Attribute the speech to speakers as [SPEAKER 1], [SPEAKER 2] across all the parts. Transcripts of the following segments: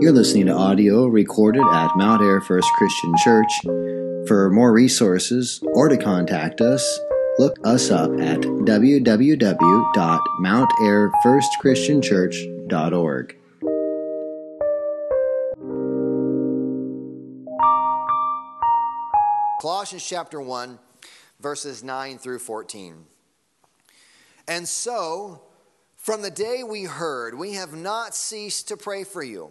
[SPEAKER 1] You're listening to audio recorded at Mount Air First Christian Church. For more resources or to contact us, look us up at www.mountairfirstchristianchurch.org.
[SPEAKER 2] Colossians chapter 1, verses 9 through 14. And so, from the day we heard, we have not ceased to pray for you,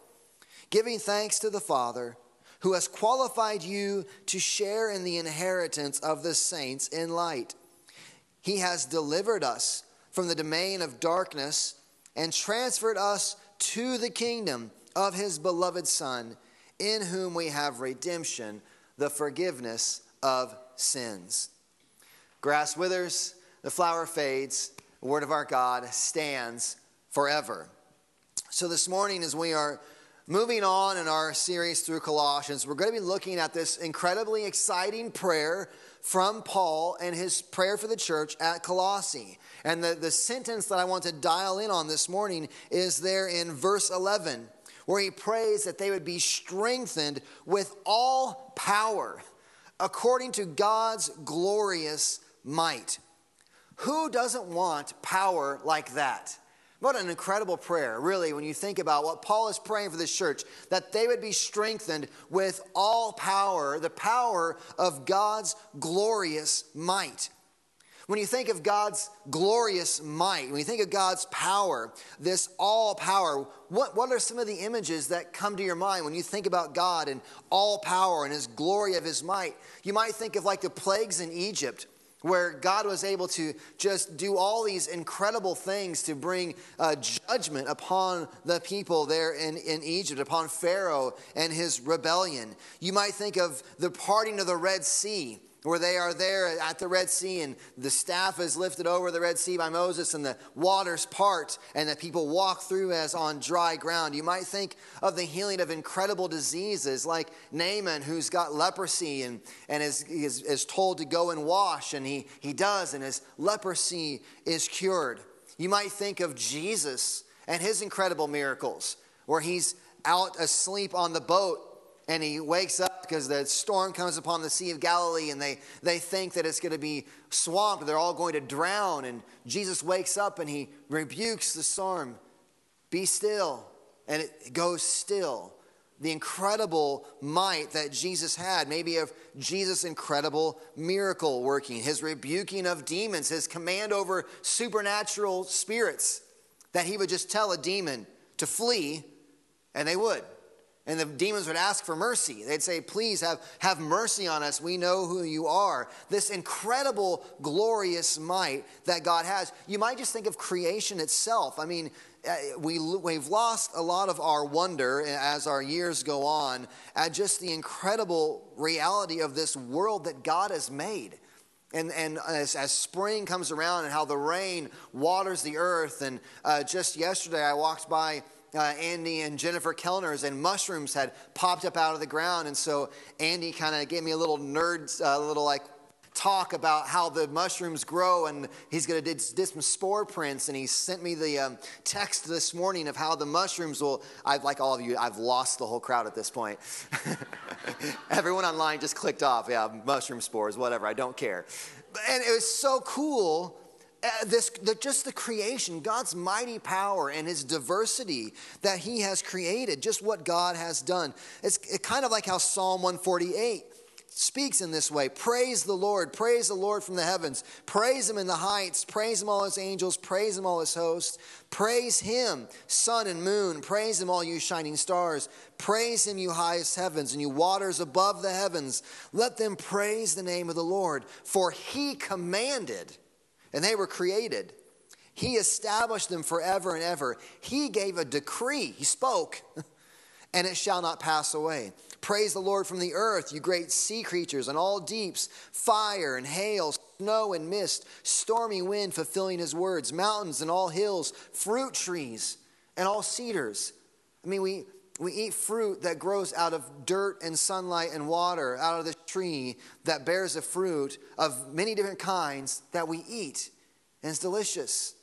[SPEAKER 2] giving thanks to the Father who has qualified you to share in the inheritance of the saints in light. He has delivered us from the domain of darkness and transferred us to the kingdom of his beloved Son, in whom we have redemption, the forgiveness of sins. Grass withers, the flower fades, the word of our God stands forever. So, this morning, as we are moving on in our series through Colossians, we're going to be looking at this incredibly exciting prayer from Paul and his prayer for the church at Colossae. And the, the sentence that I want to dial in on this morning is there in verse 11, where he prays that they would be strengthened with all power according to God's glorious might. Who doesn't want power like that? What an incredible prayer, really, when you think about what Paul is praying for this church, that they would be strengthened with all power, the power of God's glorious might. When you think of God's glorious might, when you think of God's power, this all power, what, what are some of the images that come to your mind when you think about God and all power and his glory of his might? You might think of like the plagues in Egypt where God was able to just do all these incredible things to bring uh, judgment upon the people there in, in Egypt, upon Pharaoh and his rebellion. You might think of the parting of the Red Sea where they are there at the Red Sea, and the staff is lifted over the Red Sea by Moses, and the waters part, and the people walk through as on dry ground. You might think of the healing of incredible diseases, like Naaman, who's got leprosy and, and is, is, is told to go and wash, and he, he does, and his leprosy is cured. You might think of Jesus and his incredible miracles, where he's out asleep on the boat and he wakes up because the storm comes upon the Sea of Galilee and they, they think that it's going to be swamped. They're all going to drown. And Jesus wakes up and he rebukes the storm Be still. And it goes still. The incredible might that Jesus had, maybe of Jesus' incredible miracle working, his rebuking of demons, his command over supernatural spirits, that he would just tell a demon to flee and they would. And the demons would ask for mercy. They'd say, Please have, have mercy on us. We know who you are. This incredible, glorious might that God has. You might just think of creation itself. I mean, uh, we, we've lost a lot of our wonder as our years go on at just the incredible reality of this world that God has made. And, and as, as, spring comes around and how the rain waters the earth. And uh, just yesterday, I walked by uh, Andy and Jennifer Kellner's, and mushrooms had popped up out of the ground. And so Andy kind of gave me a little nerd, a uh, little like talk about how the mushrooms grow, and he's going to do some spore prints. And he sent me the um, text this morning of how the mushrooms will. I've like all of you, I've lost the whole crowd at this point. Everyone online just clicked off. Yeah, mushroom spores, whatever. I don't care. And it was so cool uh, Uh, this the, just the creation god's mighty power and his diversity that he has created just what god has done. It's it kind of like how psalm 148 speaks in this way. Praise the lord praise the lord from the heavens. Praise him in the heights praise him all his angels praise him all his hosts. Praise him sun and moon. Praise him all you shining stars. Praise him you highest heavens and you waters above the heavens. Let them praise the name of the lord for he commanded and they were created. He established them forever and ever. He gave a decree, he spoke, and it shall not pass away. Praise the Lord from the earth, you great sea creatures and all deeps, fire and hail, snow and mist, stormy wind fulfilling his words, mountains and all hills, fruit trees and all cedars. I mean, we, we eat fruit that grows out of dirt and sunlight and water, out of the tree that bears a fruit of many different kinds that we eat. And it's delicious.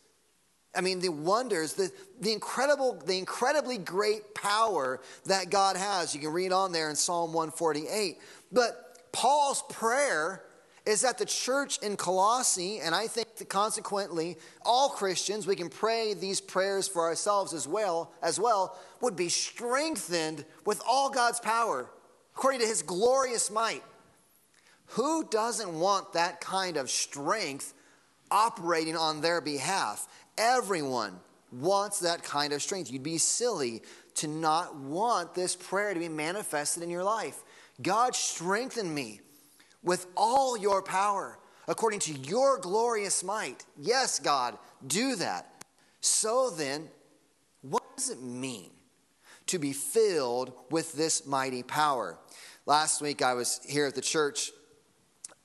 [SPEAKER 2] I mean, the wonders, the, the incredible, the incredibly great power that God has. You can read on there in Psalm 148. But Paul's prayer is that the church in Colossae, and I think that consequently all Christians, we can pray these prayers for ourselves as well, as well, would be strengthened with all God's power, according to his glorious might. Who doesn't want that kind of strength operating on their behalf? Everyone wants that kind of strength. You'd be silly to not want this prayer to be manifested in your life. God, strengthen me with all your power according to your glorious might. Yes, God, do that. So then, what does it mean to be filled with this mighty power? Last week I was here at the church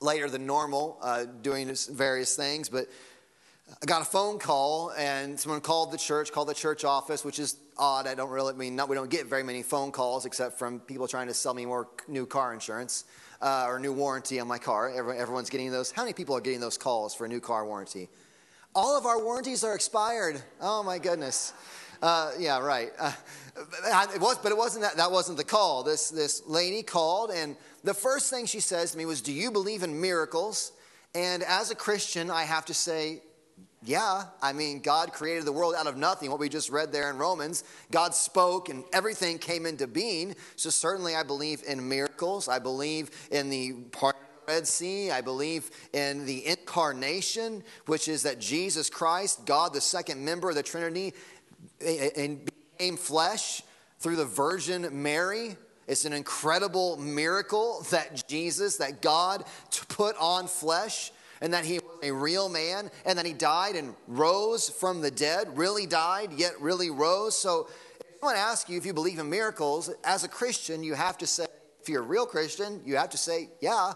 [SPEAKER 2] later than normal uh, doing various things, but I got a phone call, and someone called the church, called the church office, which is odd. I don't really I mean not, we don't get very many phone calls except from people trying to sell me more new car insurance uh, or new warranty on my car. everyone's getting those. How many people are getting those calls for a new car warranty? All of our warranties are expired. Oh my goodness. Uh, yeah, right. Uh, it was, but it wasn't that. That wasn't the call. This this lady called, and the first thing she says to me was, "Do you believe in miracles?" And as a Christian, I have to say, yeah, I mean, God created the world out of nothing, what we just read there in Romans. God spoke and everything came into being. So, certainly, I believe in miracles. I believe in the part of the Red Sea. I believe in the incarnation, which is that Jesus Christ, God, the second member of the Trinity, and became flesh through the Virgin Mary. It's an incredible miracle that Jesus, that God put on flesh and that he a real man and then he died and rose from the dead, really died, yet really rose. So if someone asks you if you believe in miracles, as a Christian, you have to say, if you're a real Christian, you have to say, yeah,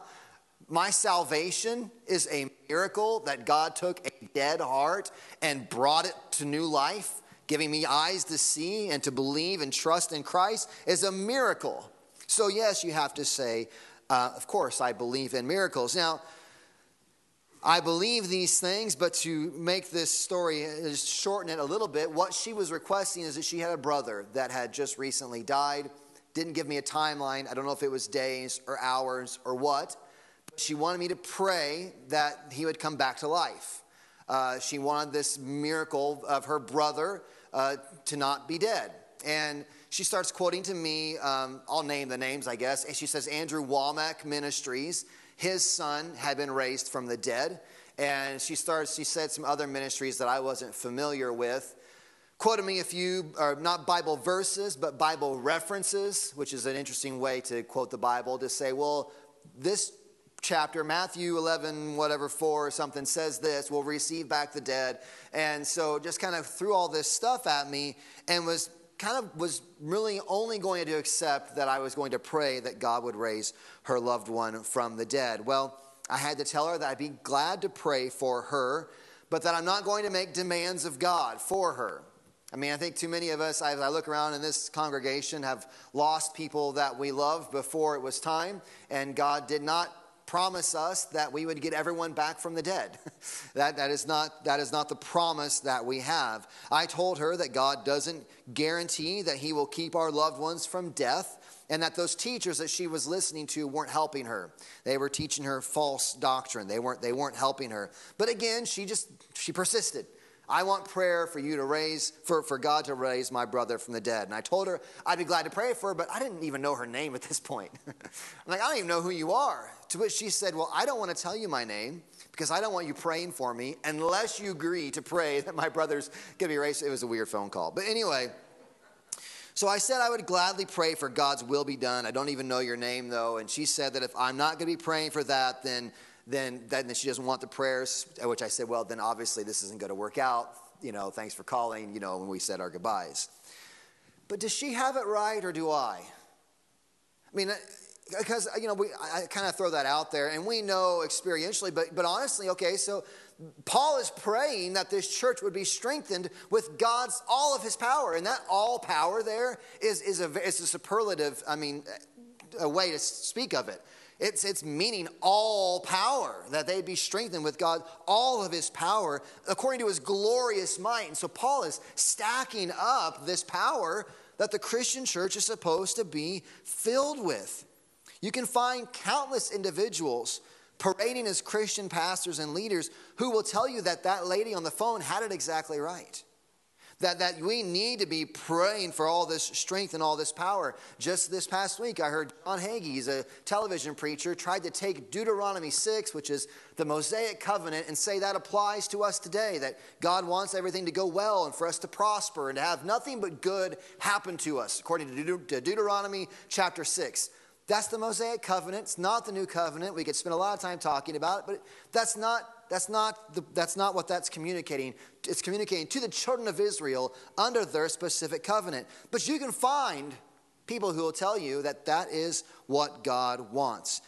[SPEAKER 2] my salvation is a miracle that God took a dead heart and brought it to new life. Giving me eyes to see and to believe and trust in Christ is a miracle. So, yes, you have to say, uh, of course, I believe in miracles. Now, I believe these things, but to make this story, just shorten it a little bit, what she was requesting is that she had a brother that had just recently died. Didn't give me a timeline. I don't know if it was days or hours or what. But she wanted me to pray that he would come back to life. Uh, she wanted this miracle of her brother uh, to not be dead. And she starts quoting to me, um, I'll name the names, I guess. And she says, Andrew Wommack Ministries his son had been raised from the dead. And she starts, she said some other ministries that I wasn't familiar with. Quoted me a few, or not Bible verses, but Bible references, which is an interesting way to quote the Bible to say, well, this chapter, Matthew 11, whatever, 4 or something, says this, we'll receive back the dead. And so just kind of threw all this stuff at me and was kind of was really only going to accept that I was going to pray that God would raise her loved one from the dead. Well, I had to tell her that I'd be glad to pray for her, but that I'm not going to make demands of God for her. I mean, I think too many of us, as I look around in this congregation, have lost people that we loved before it was time, and God did not promise us that we would get everyone back from the dead. that, that, is not, that is not the promise that we have. I told her that God doesn't guarantee that He will keep our loved ones from death and that those teachers that she was listening to weren't helping her they were teaching her false doctrine they weren't they weren't helping her but again she just she persisted I want prayer for you to raise, for, for God to raise my brother from the dead. And I told her I'd be glad to pray for her, but I didn't even know her name at this point. I'm like, I don't even know who you are. To which she said, Well, I don't want to tell you my name because I don't want you praying for me unless you agree to pray that my brother's going to be raised. It was a weird phone call. But anyway, so I said I would gladly pray for God's will be done. I don't even know your name though. And she said that if I'm not going to be praying for that, then then, then she doesn't want the prayers, which I said, well, then obviously this isn't going to work out. You know, thanks for calling, you know, when we said our goodbyes. but does she have it right or do I? I mean, uh, because you know we I kind of throw that out there and we know experientially but but honestly okay so Paul is praying that this church would be strengthened with God's all of his power and that all power there is is a is a superlative I mean a way to speak of it it's, it's meaning all power, that they'd be strengthened with God, all of his power, according to his glorious might. And so Paul is stacking up this power that the Christian church is supposed to be filled with. You can find countless individuals parading as Christian pastors and leaders who will tell you that that lady on the phone had it exactly right. That, that we need to be praying for all this strength and all this power. Just this past week, I heard John Hagee, he's a television preacher, tried to take Deuteronomy 6, which is the Mosaic covenant, and say that applies to us today. That God wants everything to go well and for us to prosper and to have nothing but good happen to us, according to Deuteronomy chapter 6. That's the Mosaic covenant. It's not the new covenant. We could spend a lot of time talking about it, but that's not that's not, the, that's not what that's communicating. It's communicating to the children of Israel under their specific covenant. But you can find people who will tell you that that is what God wants.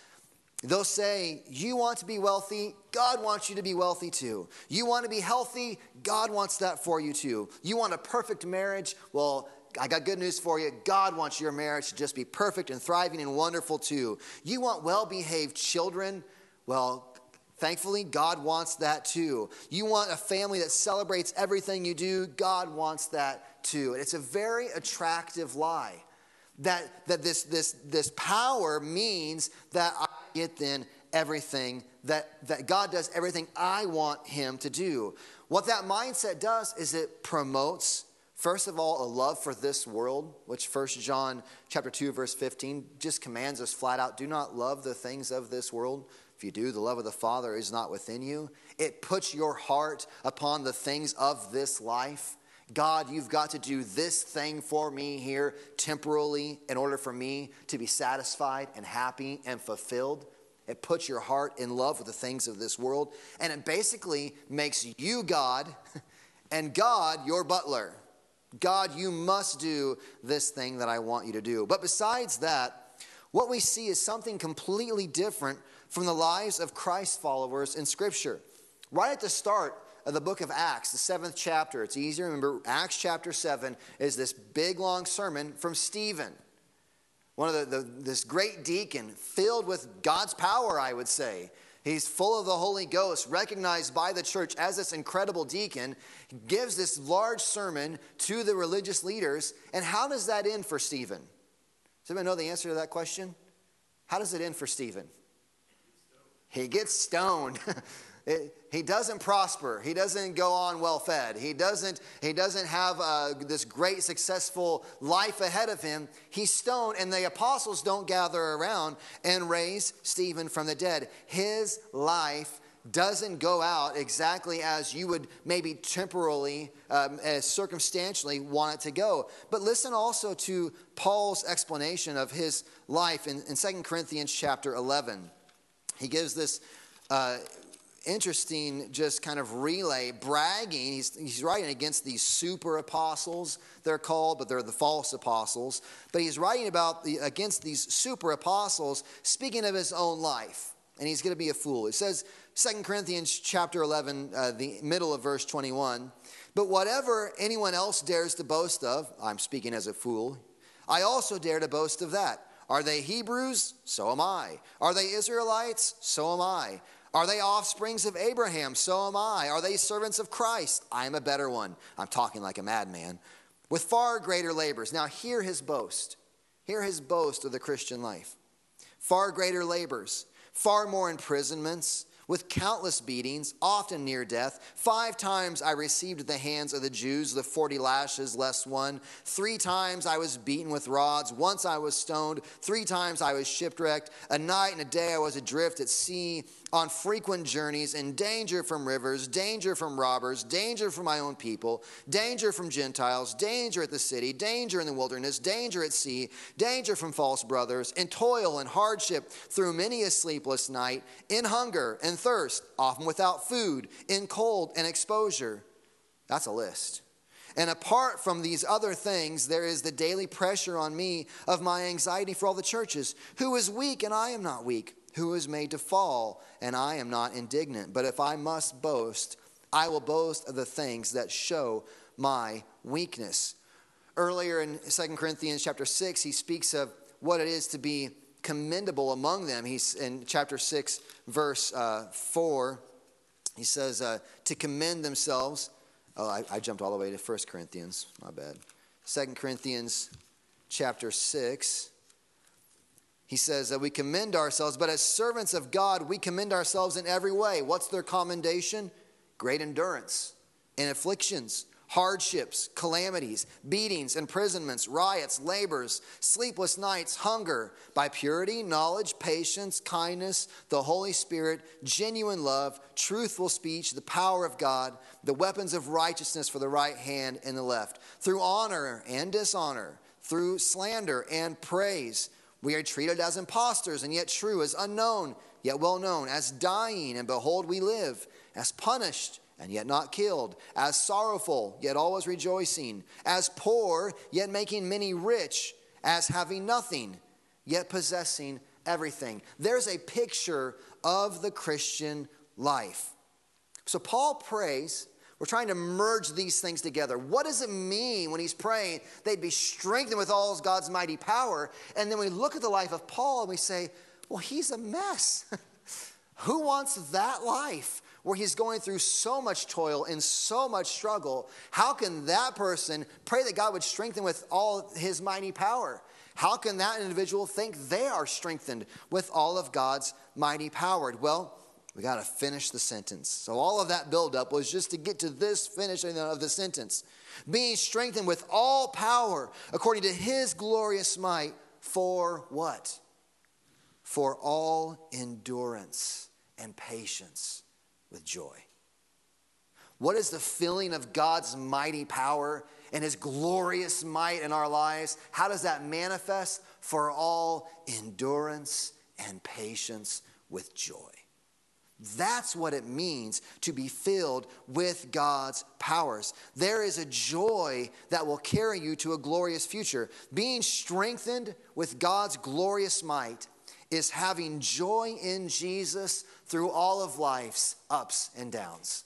[SPEAKER 2] They'll say, You want to be wealthy? God wants you to be wealthy too. You want to be healthy? God wants that for you too. You want a perfect marriage? Well, I got good news for you. God wants your marriage to just be perfect and thriving and wonderful too. You want well behaved children? Well, Thankfully, God wants that too. You want a family that celebrates everything you do, God wants that too. And it's a very attractive lie that, that this, this, this power means that I get then everything, that, that God does everything I want Him to do. What that mindset does is it promotes First of all, a love for this world, which First John chapter 2 verse 15 just commands us flat out, do not love the things of this world, if you do, the love of the Father is not within you. It puts your heart upon the things of this life. God, you've got to do this thing for me here temporally in order for me to be satisfied and happy and fulfilled. It puts your heart in love with the things of this world. And it basically makes you God and God your butler. God, you must do this thing that I want you to do. But besides that, what we see is something completely different from the lives of Christ followers in Scripture. Right at the start of the book of Acts, the seventh chapter, it's easy to remember, Acts chapter 7 is this big long sermon from Stephen. One of the, the this great deacon filled with God's power, I would say. He's full of the Holy Ghost, recognized by the church as this incredible deacon, he gives this large sermon to the religious leaders. And how does that end for Stephen? Does anybody know the answer to that question? How does it end for Stephen? He gets stoned. It, he doesn't prosper. He doesn't go on well fed. He doesn't, he doesn't have uh, this great, successful life ahead of him. He's stoned, and the apostles don't gather around and raise Stephen from the dead. His life doesn't go out exactly as you would maybe temporarily, um, circumstantially want it to go. But listen also to Paul's explanation of his life in, in 2 Corinthians chapter 11. He gives this uh, interesting, just kind of relay, bragging. He's, he's writing against these super apostles, they're called, but they're the false apostles. But he's writing about the, against these super apostles, speaking of his own life. And he's going to be a fool. It says, 2 Corinthians chapter 11, uh, the middle of verse 21. But whatever anyone else dares to boast of, I'm speaking as a fool, I also dare to boast of that. Are they Hebrews? So am I. Are they Israelites? So am I. Are they offsprings of Abraham? So am I. Are they servants of Christ? I am a better one. I'm talking like a madman. With far greater labors. Now, hear his boast. Hear his boast of the Christian life. Far greater labors, far more imprisonments with countless beatings, often near death. Five times I received the hands of the Jews the 40 lashes less one. Three times I was beaten with rods. Once I was stoned. Three times I was shipwrecked. A night and a day I was adrift at sea on frequent journeys in danger from rivers, danger from robbers, danger from my own people, danger from Gentiles, danger at the city, danger in the wilderness, danger at sea, danger from false brothers, in toil and hardship through many a sleepless night, in hunger and thirst, often without food, in cold and exposure. That's a list. And apart from these other things, there is the daily pressure on me of my anxiety for all the churches. Who is weak and I am not weak? Who is made to fall and I am not indignant? But if I must boast, I will boast of the things that show my weakness. Earlier in 2 Corinthians chapter 6, he speaks of what it is to be commendable among them. He's in chapter 6, verse uh, 4. He says, uh, to commend themselves. Oh, I, I, jumped all the way to 1 Corinthians. My bad. 2 Corinthians chapter 6. He says that we commend ourselves, but as servants of God, we commend ourselves in every way. What's their commendation? Great endurance in afflictions hardships, calamities, beatings, imprisonments, riots, labors, sleepless nights, hunger, by purity, knowledge, patience, kindness, the Holy Spirit, genuine love, truthful speech, the power of God, the weapons of righteousness for the right hand and the left, through honor and dishonor, through slander and praise. We are treated as impostors and yet true, as unknown, yet well known, as dying, and behold, we live, as punished and yet not killed, as sorrowful, yet always rejoicing, as poor, yet making many rich, as having nothing, yet possessing everything. There's a picture of the Christian life. So Paul prays. We're trying to merge these things together. What does it mean when he's praying they'd be strengthened with all God's mighty power? And then we look at the life of Paul and we say, well, he's a mess. Who wants that life? Where he's going through so much toil and so much struggle, how can that person pray that God would strengthen with all his mighty power? How can that individual think they are strengthened with all of God's mighty power? Well, we got to finish the sentence. So, all of that buildup was just to get to this finishing of the sentence. Being strengthened with all power according to his glorious might for what? For all endurance and patience with joy. What is the feeling of God's mighty power and his glorious might in our lives? How does that manifest? For all endurance and patience with joy. That's what it means to be filled with God's powers. There is a joy that will carry you to a glorious future. Being strengthened with God's glorious might is having joy in Jesus through all of life's ups and downs.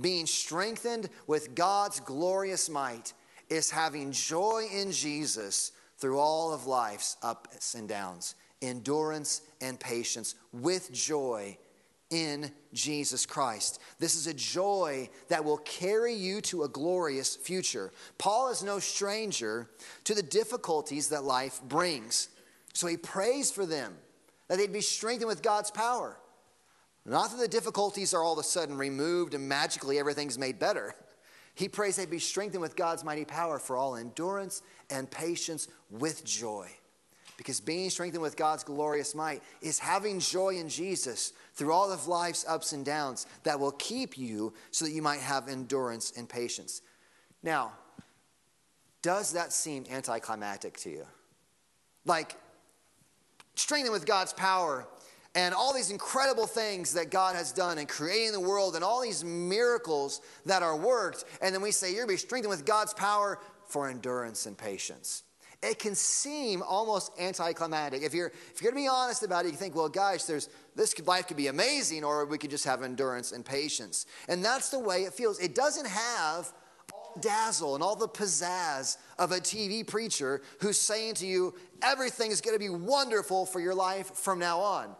[SPEAKER 2] Being strengthened with God's glorious might is having joy in Jesus through all of life's ups and downs, endurance and patience with joy in Jesus Christ. This is a joy that will carry you to a glorious future. Paul is no stranger to the difficulties that life brings. So he prays for them that they'd be strengthened with God's power. Not that the difficulties are all of a sudden removed and magically everything's made better. He prays they'd be strengthened with God's mighty power for all endurance and patience with joy. Because being strengthened with God's glorious might is having joy in Jesus through all of life's ups and downs that will keep you so that you might have endurance and patience. Now, does that seem anticlimactic to you? Like, strengthened with God's power and all these incredible things that God has done in creating the world and all these miracles that are worked. And then we say, You're to be strengthened with God's power for endurance and patience. It can seem almost anticlimactic. If you're, if you're going to be honest about it, you think, well, gosh, there's, this life could be amazing, or we could just have endurance and patience. And that's the way it feels. It doesn't have dazzle and all the pizzazz of a TV preacher who's saying to you, everything is going to be wonderful for your life from now on.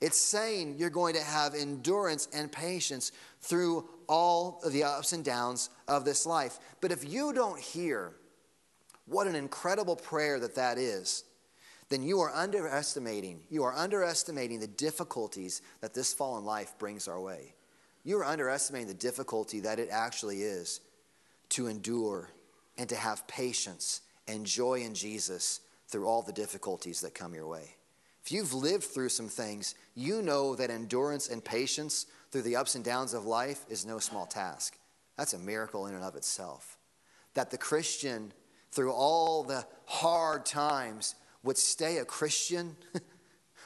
[SPEAKER 2] It's saying you're going to have endurance and patience through all of the ups and downs of this life. But if you don't hear what an incredible prayer that that is, then you are underestimating, you are underestimating the difficulties that this fallen life brings our way. You are underestimating the difficulty that it actually is to endure and to have patience and joy in Jesus through all the difficulties that come your way. If you've lived through some things, you know that endurance and patience through the ups and downs of life is no small task. That's a miracle in and of itself. That the Christian, through all the hard times, would stay a Christian,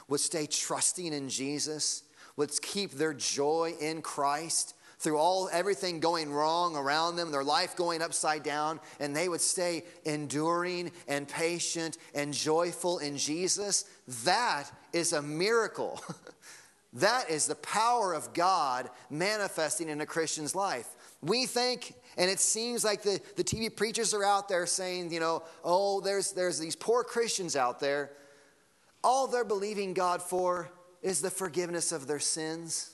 [SPEAKER 2] would stay trusting in Jesus, would keep their joy in Christ through all everything going wrong around them, their life going upside down, and they would stay enduring and patient and joyful in Jesus, that is a miracle. that is the power of God manifesting in a Christian's life. We think, and it seems like the, the TV preachers are out there saying, you know, oh, there's, there's these poor Christians out there. All they're believing God for is the forgiveness of their sins.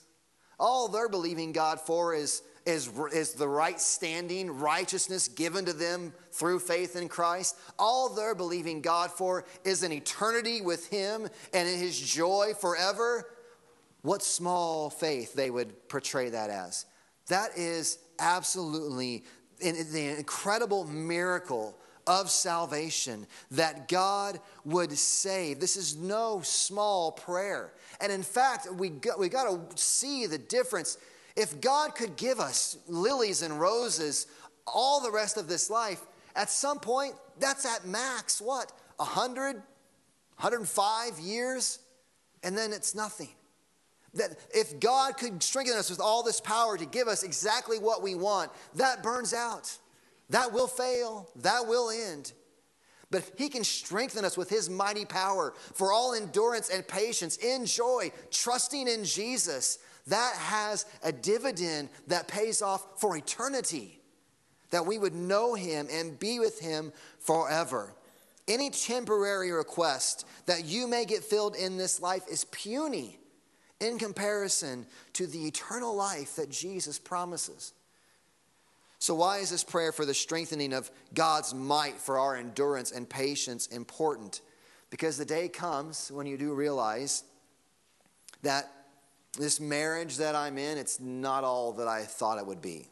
[SPEAKER 2] All they're believing God for is, is, is the right standing, righteousness given to them through faith in Christ. All they're believing God for is an eternity with Him and in His joy forever. What small faith they would portray that as. That is absolutely the incredible miracle of salvation that God would save. This is no small prayer. And in fact, we got, we got to see the difference. If God could give us lilies and roses all the rest of this life, at some point, that's at max what? 100, 105 years? And then it's nothing. That if God could strengthen us with all this power to give us exactly what we want, that burns out. That will fail. That will end. But He can strengthen us with His mighty power for all endurance and patience in joy, trusting in Jesus. That has a dividend that pays off for eternity, that we would know Him and be with Him forever. Any temporary request that you may get filled in this life is puny in comparison to the eternal life that Jesus promises. So, why is this prayer for the strengthening of God's might for our endurance and patience important? Because the day comes when you do realize that this marriage that I'm in, it's not all that I thought it would be.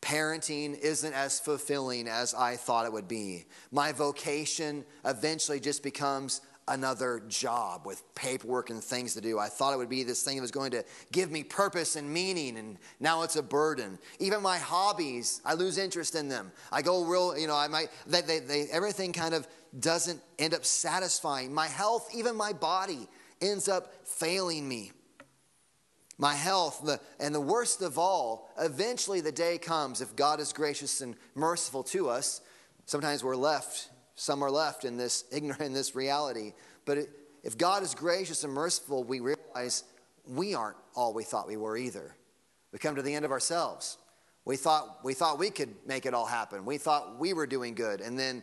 [SPEAKER 2] Parenting isn't as fulfilling as I thought it would be. My vocation eventually just becomes another job with paperwork and things to do. I thought it would be this thing that was going to give me purpose and meaning, and now it's a burden. Even my hobbies, I lose interest in them. I go real, you know, I might, they, they, they, everything kind of doesn't end up satisfying. My health, even my body, ends up failing me. My health, the, and the worst of all, eventually the day comes, if God is gracious and merciful to us, sometimes we're left some are left in this ignorant in this reality. But if God is gracious and merciful, we realize we aren't all we thought we were either. We come to the end of ourselves. We thought we thought we could make it all happen. We thought we were doing good, and then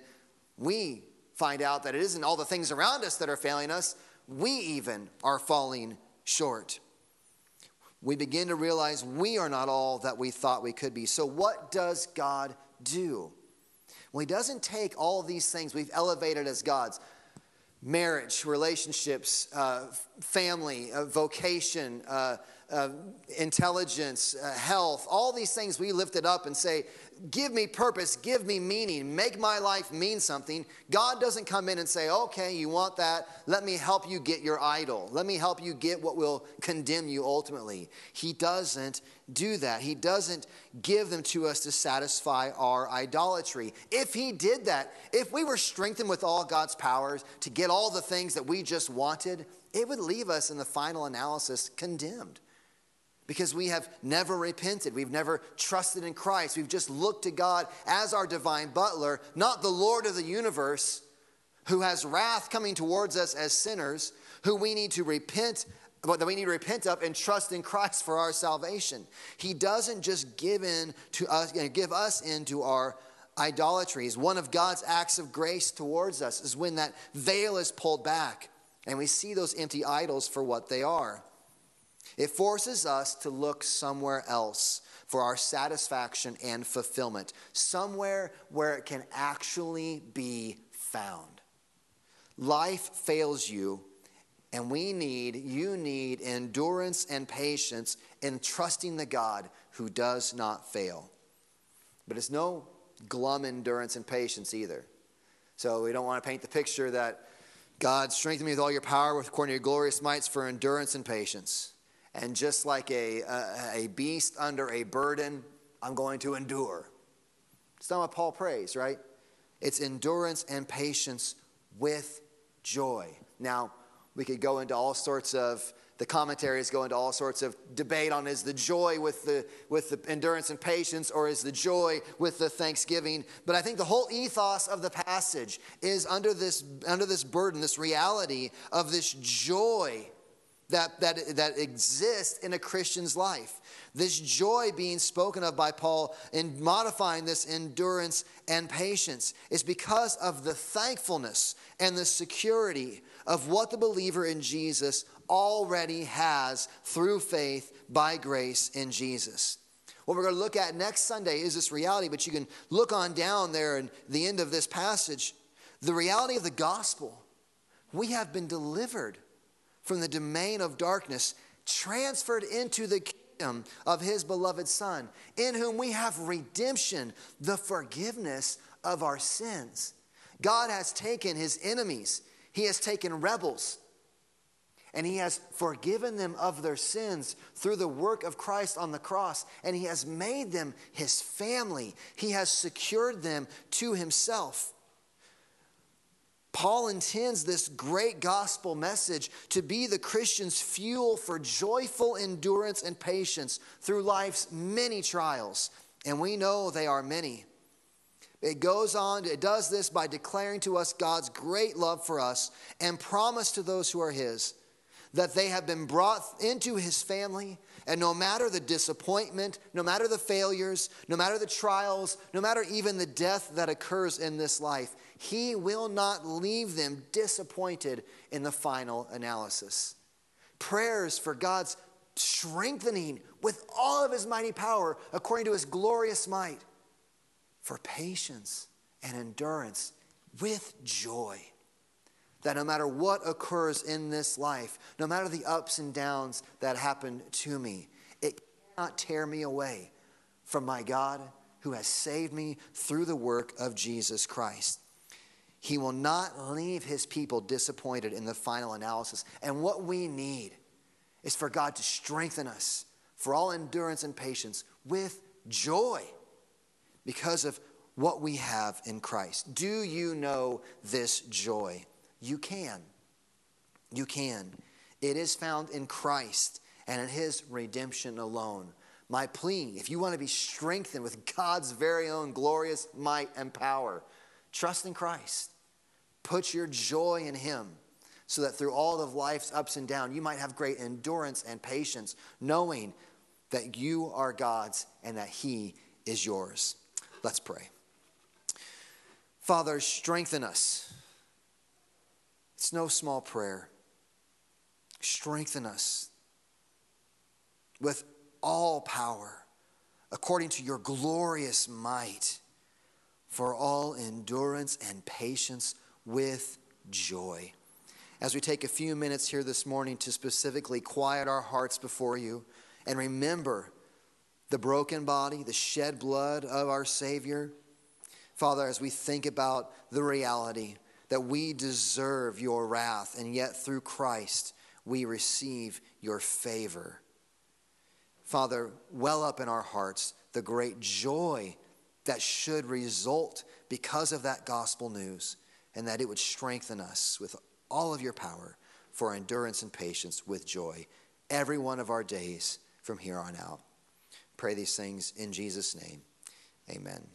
[SPEAKER 2] we find out that it isn't all the things around us that are failing us. We even are falling short. We begin to realize we are not all that we thought we could be. So, what does God do? Well, He doesn't take all of these things we've elevated as gods. Marriage, relationships, uh, family, uh, vocation, uh, uh intelligence, uh, health, all these things we lifted up and say, give me purpose, give me meaning, make my life mean something. God doesn't come in and say, okay, you want that? Let me help you get your idol. Let me help you get what will condemn you ultimately. He doesn't do that. He doesn't give them to us to satisfy our idolatry. If He did that, if we were strengthened with all God's powers to get all the things that we just wanted, it would leave us in the final analysis condemned because we have never repented. We've never trusted in Christ. We've just looked to God as our divine butler, not the Lord of the universe who has wrath coming towards us as sinners, who we need to repent but that we need to repent of and trust in Christ for our salvation. He doesn't just give in to us, give us into our idolatries. One of God's acts of grace towards us is when that veil is pulled back and we see those empty idols for what they are. It forces us to look somewhere else for our satisfaction and fulfillment, somewhere where it can actually be found. Life fails you, and we need, you need endurance and patience in trusting the God who does not fail. But it's no glum endurance and patience either. So we don't want to paint the picture that God strengthen me with all your power with according to your glorious mights for endurance and patience. And just like a, a, a beast under a burden, I'm going to endure. It's not what Paul prays, right? It's endurance and patience with joy. Now, we could go into all sorts of the commentaries go into all sorts of debate on is the joy with the with the endurance and patience or is the joy with the thanksgiving but i think the whole ethos of the passage is under this under this burden this reality of this joy that that that exists in a christian's life this joy being spoken of by paul in modifying this endurance and patience is because of the thankfulness and the security of what the believer in jesus already has through faith by grace in Jesus. What we're going to look at next Sunday is this reality, but you can look on down there in the end of this passage. The reality of the gospel. We have been delivered from the domain of darkness, transferred into the kingdom of his beloved Son, in whom we have redemption, the forgiveness of our sins. God has taken his enemies, he has taken rebels, and he has forgiven them of their sins through the work of Christ on the cross, and he has made them his family. He has secured them to himself. Paul intends this great gospel message to be the Christian's fuel for joyful endurance and patience through life's many trials, and we know they are many. It goes on, it does this by declaring to us God's great love for us and promise to those who are his that they have been brought into his family, and no matter the disappointment, no matter the failures, no matter the trials, no matter even the death that occurs in this life, he will not leave them disappointed in the final analysis. Prayers for God's strengthening with all of his mighty power according to his glorious might, for patience and endurance with joy that no matter what occurs in this life, no matter the ups and downs that happen to me, it cannot tear me away from my God who has saved me through the work of Jesus Christ. He will not leave his people disappointed in the final analysis. And what we need is for God to strengthen us for all endurance and patience with joy because of what we have in Christ. Do you know this joy? You can. You can. It is found in Christ and in his redemption alone. My plea, if you want to be strengthened with God's very own glorious might and power, trust in Christ. Put your joy in him so that through all of life's ups and downs, you might have great endurance and patience, knowing that you are God's and that he is yours. Let's pray. Father, strengthen us it's no small prayer. Strengthen us with all power according to your glorious might for all endurance and patience with joy. As we take a few minutes here this morning to specifically quiet our hearts before you and remember the broken body, the shed blood of our Savior, Father, as we think about the reality that we deserve your wrath, and yet through Christ we receive your favor. Father, well up in our hearts the great joy that should result because of that gospel news, and that it would strengthen us with all of your power for endurance and patience with joy every one of our days from here on out. Pray these things in Jesus' name. Amen.